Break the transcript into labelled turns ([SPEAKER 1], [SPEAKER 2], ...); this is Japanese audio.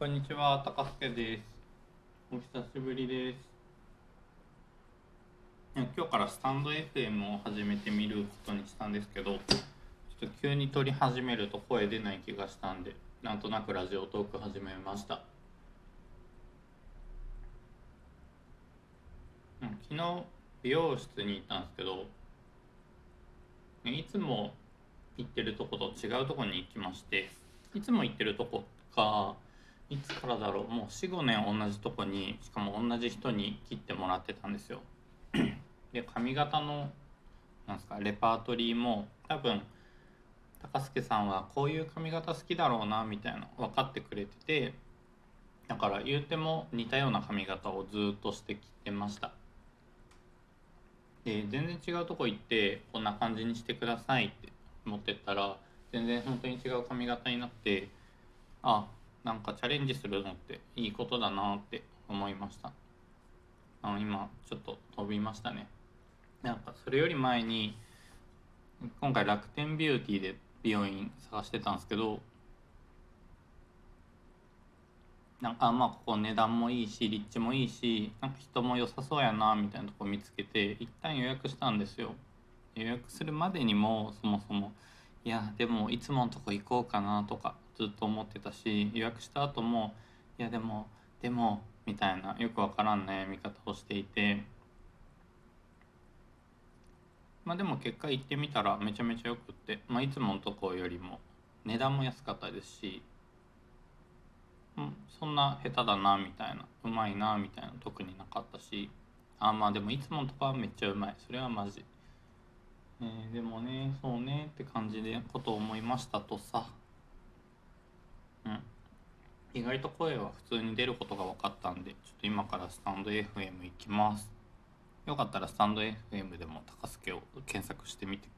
[SPEAKER 1] こんにちは、高助です。お久しぶりです。今日からスタンド FM を始めてみることにしたんですけど、ちょっと急に撮り始めると声出ない気がしたんで、なんとなくラジオトーク始めました。昨日、美容室に行ったんですけど、いつも行ってるとこと違うとこに行きまして、いつも行ってるとこが、いつからだろう。もう45年同じとこにしかも同じ人に切ってもらってたんですよ。で髪型のなんすかレパートリーも多分高助さんはこういう髪型好きだろうなみたいな分かってくれててだから言うても似たような髪型をずっとしてきてました。で全然違うとこ行ってこんな感じにしてくださいって持ってったら全然本当に違う髪型になってあなんかチャレンジするのっていいことだなって思いました。あの今ちょっと飛びましたね。なんかそれより前に今回楽天ビューティーで美容院探してたんですけどなんかまあここ値段もいいし立地もいいしなんか人も良さそうやなみたいなとこ見つけて一旦予約したんですよ。予約するまでにもそもそもいやでもいつものとこ行こうかなとかずっと思ってたし予約した後もいやでもでもみたいなよくわからん悩み方をしていて。まあでも結果行ってみたらめちゃめちゃよくって、まあ、いつものとこよりも値段も安かったですし、うん、そんな下手だなみたいなうまいなみたいな特になかったしあまあでもいつものとこはめっちゃうまい。それはマジ。えーでもねそうねって感じでことを思いましたとさ。意外と声は普通に出ることが分かったんでちょっと今からスタンド FM 行きます。よかったらスタンド FM でも高助を検索してみて